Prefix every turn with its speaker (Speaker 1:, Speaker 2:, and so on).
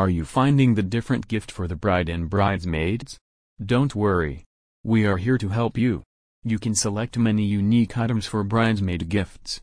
Speaker 1: Are you finding the different gift for the bride and bridesmaids? Don't worry. We are here to help you. You can select many unique items for bridesmaid gifts.